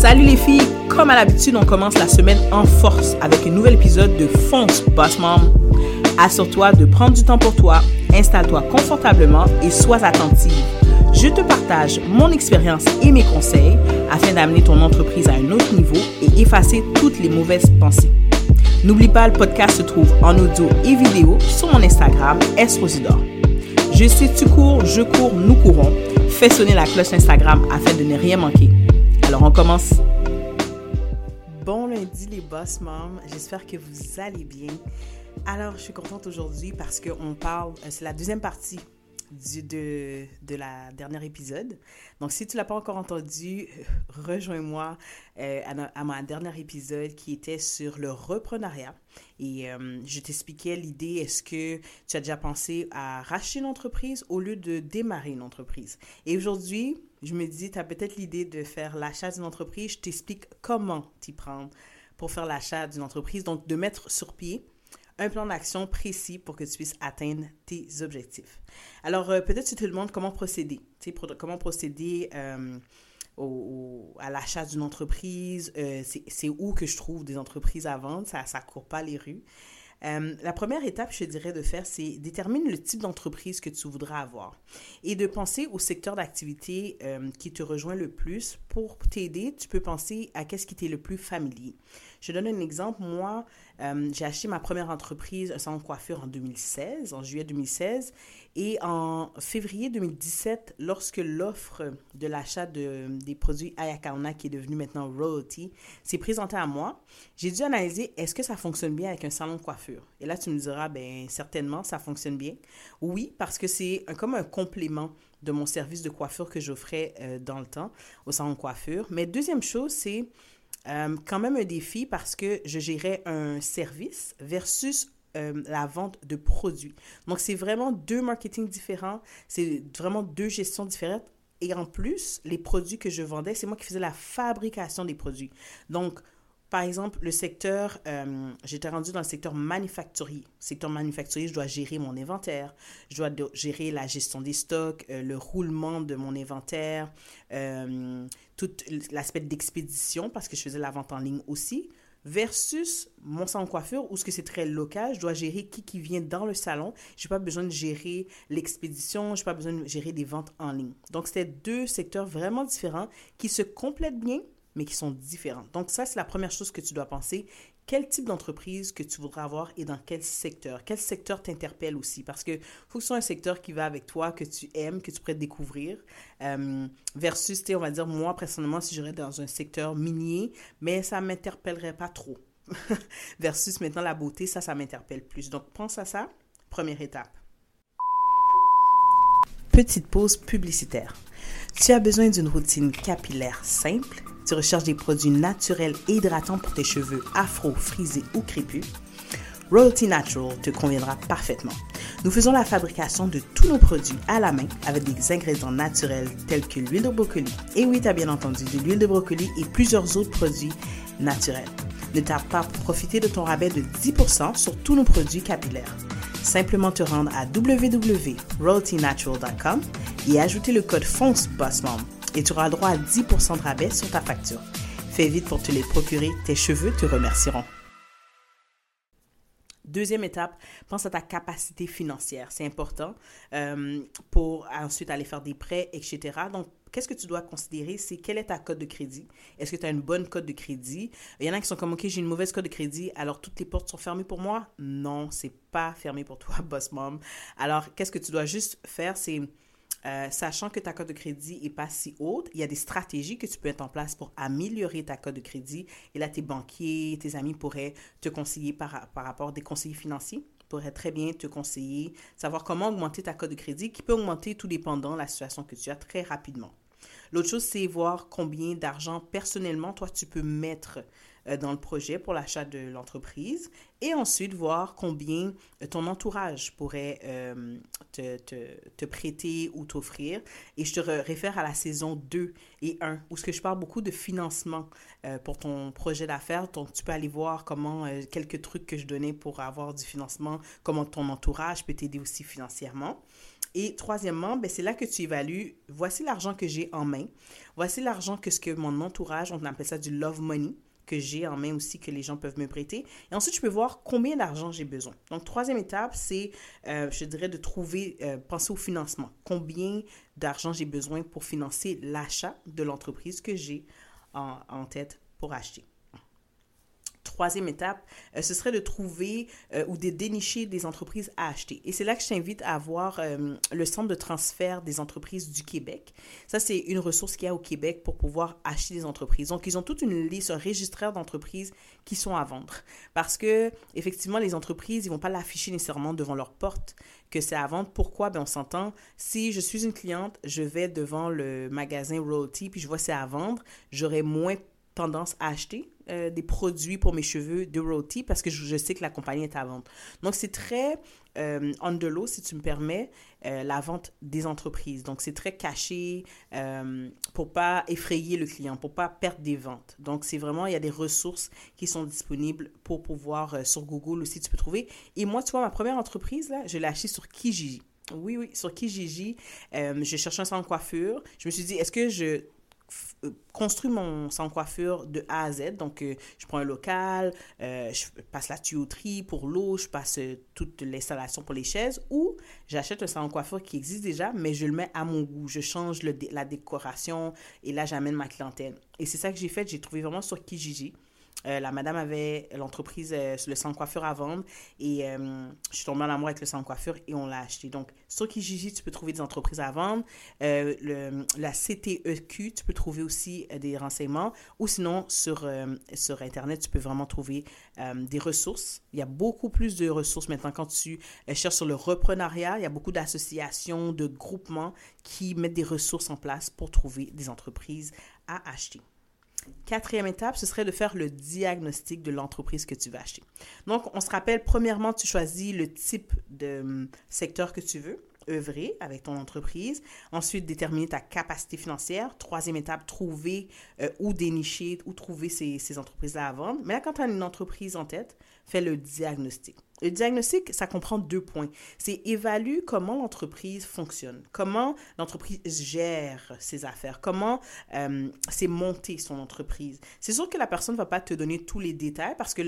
Salut les filles, comme à l'habitude, on commence la semaine en force avec un nouvel épisode de Fonce Boss Mom. Assure-toi de prendre du temps pour toi, installe-toi confortablement et sois attentive. Je te partage mon expérience et mes conseils afin d'amener ton entreprise à un autre niveau et effacer toutes les mauvaises pensées. N'oublie pas, le podcast se trouve en audio et vidéo sur mon Instagram, Esrosidor. Je sais, tu cours, je cours, nous courons. Fais sonner la cloche Instagram afin de ne rien manquer. Alors, on commence. Bon lundi, les boss moms. J'espère que vous allez bien. Alors, je suis contente aujourd'hui parce qu'on parle, euh, c'est la deuxième partie de, de la dernière épisode. Donc, si tu l'as pas encore entendu, rejoins-moi euh, à, à, mon dernier épisode qui était sur le reprenariat. Et euh, je t'expliquais l'idée, est-ce que tu as déjà pensé à racheter une entreprise au lieu de démarrer une entreprise? Et aujourd'hui, je me dis, tu as peut-être l'idée de faire l'achat d'une entreprise. Je t'explique comment t'y prendre pour faire l'achat d'une entreprise. Donc, de mettre sur pied un plan d'action précis pour que tu puisses atteindre tes objectifs. Alors, euh, peut-être tu te demandes comment procéder. Tu comment procéder euh, au, à l'achat d'une entreprise. Euh, c'est où que je trouve des entreprises à vendre? Ça ne court pas les rues. Euh, la première étape, je dirais, de faire, c'est déterminer le type d'entreprise que tu voudras avoir et de penser au secteur d'activité euh, qui te rejoint le plus. Pour t'aider, tu peux penser à qu'est-ce qui t'est le plus familier. Je donne un exemple. Moi, euh, j'ai acheté ma première entreprise, un salon de coiffure, en 2016, en juillet 2016. Et en février 2017, lorsque l'offre de l'achat de, des produits Ayakauna, qui est devenu maintenant Royalty, s'est présentée à moi, j'ai dû analyser est-ce que ça fonctionne bien avec un salon de coiffure? Et là, tu me diras, ben certainement, ça fonctionne bien. Oui, parce que c'est comme un complément de mon service de coiffure que j'offrais euh, dans le temps au salon de coiffure. Mais deuxième chose, c'est euh, quand même un défi parce que je gérais un service versus euh, la vente de produits. Donc, c'est vraiment deux marketing différents, c'est vraiment deux gestions différentes. Et en plus, les produits que je vendais, c'est moi qui faisais la fabrication des produits. Donc, par exemple, le secteur, euh, j'étais rendu dans le secteur manufacturier. Secteur manufacturier, je dois gérer mon inventaire, je dois gérer la gestion des stocks, euh, le roulement de mon inventaire, euh, tout l'aspect d'expédition parce que je faisais la vente en ligne aussi. Versus mon salon de coiffure où ce que c'est très local, je dois gérer qui qui vient dans le salon. Je n'ai pas besoin de gérer l'expédition, je n'ai pas besoin de gérer des ventes en ligne. Donc, c'était deux secteurs vraiment différents qui se complètent bien, mais qui sont différentes. Donc ça, c'est la première chose que tu dois penser. Quel type d'entreprise que tu voudrais avoir et dans quel secteur? Quel secteur t'interpelle aussi? Parce que faut que ce soit un secteur qui va avec toi, que tu aimes, que tu pourrais découvrir. Euh, versus, on va dire, moi, personnellement, si j'aurais dans un secteur minier, mais ça ne m'interpellerait pas trop. versus maintenant la beauté, ça, ça m'interpelle plus. Donc, pense à ça. Première étape. Petite pause publicitaire. Tu as besoin d'une routine capillaire simple tu recherches des produits naturels hydratants pour tes cheveux afro, frisés ou crépus, Royalty Natural te conviendra parfaitement. Nous faisons la fabrication de tous nos produits à la main avec des ingrédients naturels tels que l'huile de brocoli. Et oui, tu as bien entendu, de l'huile de brocoli et plusieurs autres produits naturels. Ne tarde pas pour profiter de ton rabais de 10% sur tous nos produits capillaires. Simplement te rendre à www.royaltynatural.com et ajouter le code FONCEBOSSMOM et tu auras droit à 10% de rabais sur ta facture. Fais vite pour te les procurer, tes cheveux te remercieront. Deuxième étape, pense à ta capacité financière. C'est important euh, pour ensuite aller faire des prêts, etc. Donc, qu'est-ce que tu dois considérer? C'est quelle est ta cote de crédit? Est-ce que tu as une bonne cote de crédit? Il y en a qui sont comme, OK, j'ai une mauvaise cote de crédit, alors toutes les portes sont fermées pour moi? Non, c'est pas fermé pour toi, boss mom. Alors, qu'est-ce que tu dois juste faire? C'est euh, sachant que ta cote de crédit n'est pas si haute, il y a des stratégies que tu peux mettre en place pour améliorer ta cote de crédit. Et là, tes banquiers, tes amis pourraient te conseiller par, rapport des conseillers financiers pourraient très bien te conseiller, savoir comment augmenter ta cote de crédit, qui peut augmenter tout dépendant de la situation que tu as très rapidement. L'autre chose, c'est voir combien d'argent personnellement, toi, tu peux mettre dans le projet pour l'achat de l'entreprise et ensuite voir combien euh, ton entourage pourrait euh, te, te, te, prêter ou t'offrir. Et je te réfère à la saison 2 et 1 où ce que je parle beaucoup de financement pour ton projet d'affaires. Donc, tu peux aller voir comment quelques trucs que je donnais pour avoir du financement, comment ton entourage peut t'aider aussi financièrement. Et troisièmement, ben, c'est là que tu évalues, voici l'argent que j'ai en main, voici l'argent que ce que mon entourage, on appelle ça du love money, que j'ai en main aussi, que les gens peuvent me prêter. Et ensuite, je peux voir combien d'argent j'ai besoin. Donc, troisième étape, c'est, euh, je dirais, de trouver, euh, penser au financement. Combien d'argent j'ai besoin pour financer l'achat de l'entreprise que j'ai en tête pour acheter troisième étape, euh, ce serait de trouver euh, ou de dénicher des entreprises à acheter. Et c'est là que je t'invite à voir euh, le centre de transfert des entreprises du Québec. Ça, c'est une ressource qu'il y a au Québec pour pouvoir acheter des entreprises. Donc, ils ont toute une liste, un registraire d'entreprises qui sont à vendre. Parce que, effectivement, les entreprises, ils vont pas l'afficher nécessairement devant leur porte que c'est à vendre. Pourquoi? Ben, on s'entend. Si je suis une cliente, je vais devant le magasin Royalty, puis je vois c'est à vendre, j'aurai moins tendance à acheter euh, des produits pour mes cheveux de Roti parce que je, sais que la compagnie est à vendre. Donc, c'est très euh, under si tu me permets, euh, la vente des entreprises. Donc, c'est très caché euh, pour pas effrayer le client, pour pas perdre des ventes. Donc, c'est vraiment, il y a des ressources qui sont disponibles pour pouvoir, sur Google aussi, tu peux trouver. Et moi, tu vois, ma première entreprise, là, je l'ai achetée sur Kijiji. Oui, oui, sur Kijiji, je cherchais un salon de coiffure. Je me suis dit, est-ce que je euh, construis mon salon coiffure de A à Z. Donc, euh, je prends un local, euh, je passe la tuyauterie pour l'eau, je passe toute l'installation pour les chaises, ou j'achète un salon coiffure qui existe déjà, mais je le mets à mon goût. Je change la décoration et là, j'amène ma clientèle. Et c'est ça que j'ai fait. J'ai trouvé vraiment sur Kijiji. Euh, la madame avait l'entreprise, euh, le salon coiffure à vendre et euh, je suis tombée en amour avec le salon coiffure et on l'a acheté. Donc, sur Kijiji, tu peux trouver des entreprises à vendre. La CTEQ, tu peux trouver aussi des renseignements ou sinon sur, sur Internet, tu peux vraiment trouver des ressources. Il y a beaucoup plus de ressources maintenant quand tu cherches sur le reprenariat. Il y a beaucoup d'associations, de groupements qui mettent des ressources en place pour trouver des entreprises à acheter. Quatrième étape, ce serait de faire le diagnostic de l'entreprise que tu vas acheter. Donc, on se rappelle, premièrement, tu choisis le type de hum, secteur que tu veux œuvrer avec ton entreprise. Ensuite, déterminer ta capacité financière. Troisième étape, trouver euh, où dénicher, où trouver ces, ces entreprises-là à vendre. Mais là, quand tu as une entreprise en tête, fais le diagnostic. Le diagnostic, ça comprend deux points. C'est évaluer comment l'entreprise fonctionne, comment l'entreprise gère ses affaires, comment euh, c'est monté son entreprise. C'est sûr que la personne ne va pas te donner tous les détails parce que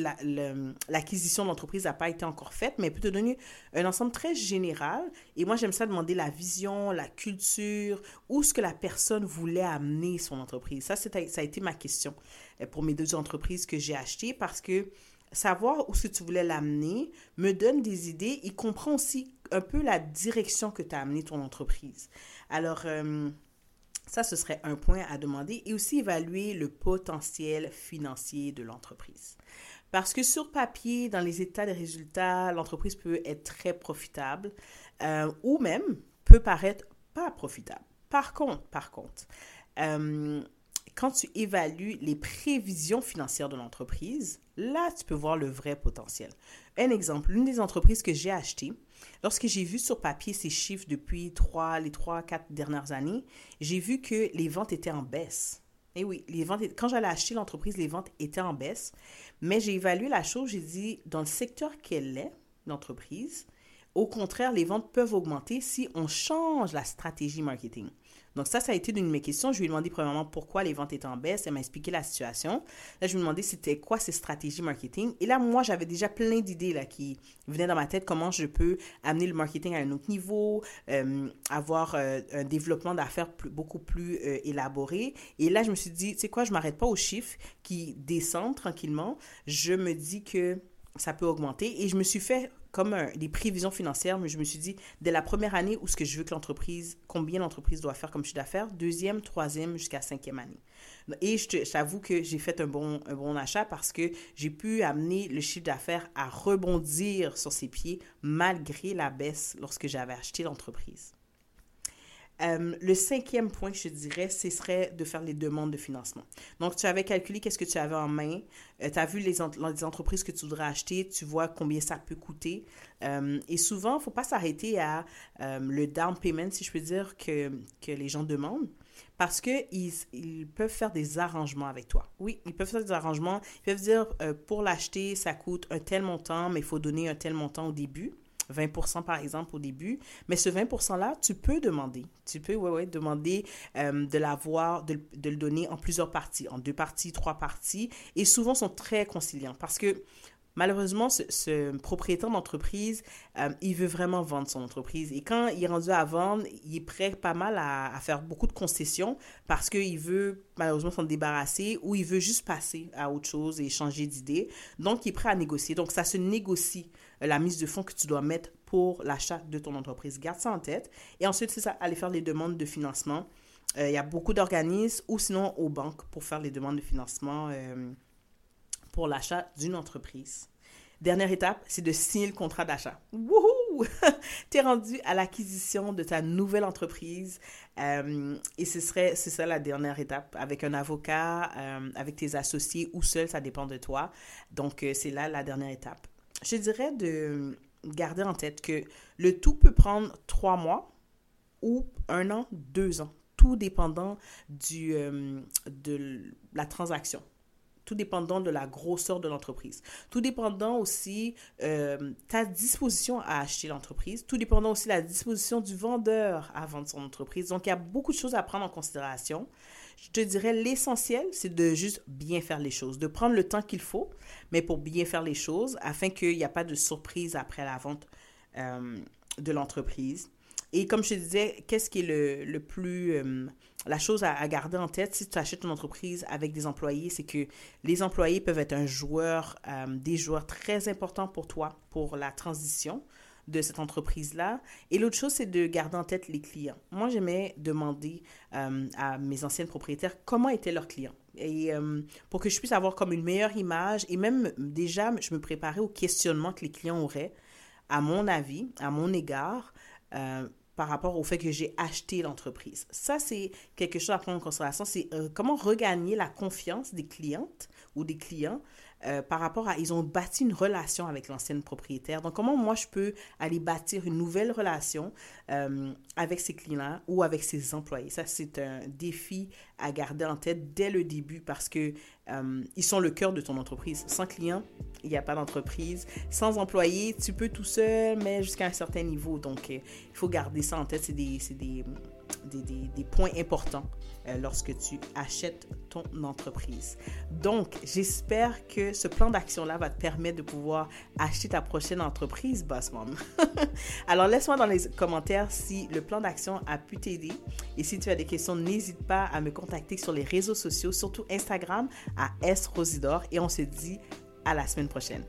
l'acquisition de l'entreprise n'a pas été encore faite, mais elle peut te donner un ensemble très général. Et moi, j'aime ça demander la vision, la culture, où ce que la personne voulait amener son entreprise. Ça, ça a été ma question euh, pour mes deux entreprises que j'ai achetées parce que savoir où ce que tu voulais l'amener me donne des idées Il comprend aussi un peu la direction que tu as amené ton entreprise. Alors, euh, ça, ce serait un point à demander et aussi évaluer le potentiel financier de l'entreprise. Parce que sur papier, dans les états de résultats, l'entreprise peut être très profitable euh, ou même peut paraître pas profitable. Par contre, par contre, euh, quand tu évalues les prévisions financières de l'entreprise, là, tu peux voir le vrai potentiel. Un exemple, l'une des entreprises que j'ai achetées, lorsque j'ai vu sur papier ces chiffres depuis les trois, quatre dernières années, j'ai vu que les ventes étaient en baisse. Et eh oui, les ventes, quand j'allais acheter l'entreprise, les ventes étaient en baisse. Mais j'ai évalué la chose, j'ai dit, dans le secteur qu'elle est, l'entreprise, au contraire, les ventes peuvent augmenter si on change la stratégie marketing. Donc ça, ça a été une de mes questions. Je lui ai demandé premièrement pourquoi les ventes étaient en baisse. Elle m'a expliqué la situation. Là, je lui ai demandé c'était quoi ces stratégies marketing. Et là, moi, j'avais déjà plein d'idées là qui venaient dans ma tête. Comment je peux amener le marketing à un autre niveau, euh, avoir euh, un développement d'affaires beaucoup plus euh, élaboré. Et là, je me suis dit, tu sais quoi, je m'arrête pas aux chiffres qui descendent tranquillement. Je me dis que ça peut augmenter. Et je me suis fait comme des prévisions financières, mais je me suis dit, dès la première année, où ce que je veux que l'entreprise, combien l'entreprise doit faire comme chiffre d'affaires, deuxième, troisième, jusqu'à cinquième année. Et je t'avoue que j'ai fait un bon, un bon achat parce que j'ai pu amener le chiffre d'affaires à rebondir sur ses pieds malgré la baisse lorsque j'avais acheté l'entreprise. Euh, le cinquième point, je dirais, ce serait de faire les demandes de financement. Donc, tu avais calculé qu'est-ce que tu avais en main, euh, tu as vu les, entreprises que tu voudrais acheter, tu vois combien ça peut coûter. Euh, et souvent, il ne faut pas s'arrêter à le down payment, si je peux dire, que, les gens demandent. Parce qu'ils ils peuvent faire des arrangements avec toi. Oui, ils peuvent faire des arrangements. Ils peuvent dire, pour l'acheter, ça coûte un tel montant, mais il faut donner un tel montant au début. 20% par exemple au début, mais ce 20%-là, tu peux demander. Tu peux, ouais, ouais, demander euh, de l'avoir, de, de, le donner en plusieurs parties, en deux parties, trois parties, et souvent sont très conciliants parce que Malheureusement, ce, propriétaire d'entreprise, euh, il veut vraiment vendre son entreprise. Et quand il est rendu à vendre, il est prêt pas mal à, faire beaucoup de concessions parce qu'il veut malheureusement s'en débarrasser ou il veut juste passer à autre chose et changer d'idée. Donc, il est prêt à négocier. Donc, ça se négocie euh, la mise de fonds que tu dois mettre pour l'achat de ton entreprise. Garde ça en tête. Et ensuite, c'est ça, aller faire les demandes de financement. Euh, il y a beaucoup d'organismes ou sinon aux banques pour faire les demandes de financement pour l'achat d'une entreprise. Dernière étape, c'est de signer le contrat d'achat. Wouhou! tu es rendu à l'acquisition de ta nouvelle entreprise euh, et ce serait, c'est ça la dernière étape, avec un avocat, euh, avec tes associés ou seul, ça dépend de toi. Donc, euh, c'est là la dernière étape. Je dirais de garder en tête que le tout peut prendre trois mois ou un an, deux ans, tout dépendant du, de la transaction tout dépendant de la grosseur de l'entreprise, tout dépendant aussi euh, ta disposition à acheter l'entreprise, tout dépendant aussi de la disposition du vendeur à vendre son entreprise. Donc, il y a beaucoup de choses à prendre en considération. Je te dirais, l'essentiel, c'est de juste bien faire les choses, de prendre le temps qu'il faut, mais pour bien faire les choses, afin qu'il n'y a pas de surprise après la vente euh, de l'entreprise. Et comme je te disais, qu'est-ce qui est le, le plus... Euh, la chose à, garder en tête si tu achètes une entreprise avec des employés, c'est que les employés peuvent être un joueur, euh, des joueurs très importants pour toi, pour la transition de cette entreprise-là. Et l'autre chose, c'est de garder en tête les clients. Moi, j'aimais demander euh, à mes anciennes propriétaires comment étaient leurs clients. Et pour que je puisse avoir comme une meilleure image et même déjà, je me préparais au questionnement que les clients auraient, à mon avis, à mon égard, par rapport au fait que j'ai acheté l'entreprise. Ça, c'est quelque chose à prendre en considération. C'est euh, comment regagner la confiance des clientes ou des clients euh, par rapport à, ils ont bâti une relation avec l'ancienne propriétaire. Donc, comment moi, je peux aller bâtir une nouvelle relation euh, avec ces clients ou avec ses employés? Ça, c'est un défi à garder en tête dès le début parce que euh, ils sont le cœur de ton entreprise. Sans clients, il n'y a pas d'entreprise. Sans employés, tu peux tout seul, mais jusqu'à un certain niveau. Donc, il faut garder ça en tête. C'est des, points importants euh, lorsque tu achètes ton entreprise. Donc, j'espère que ce plan d'action-là va te permettre de pouvoir acheter ta prochaine entreprise, Boss Mom. Alors, laisse-moi dans les commentaires si le plan d'action a pu t'aider. Et si tu as des questions, n'hésite pas à me contacter sur les réseaux sociaux, surtout Instagram à S Rosidor. Et on se dit à la semaine prochaine.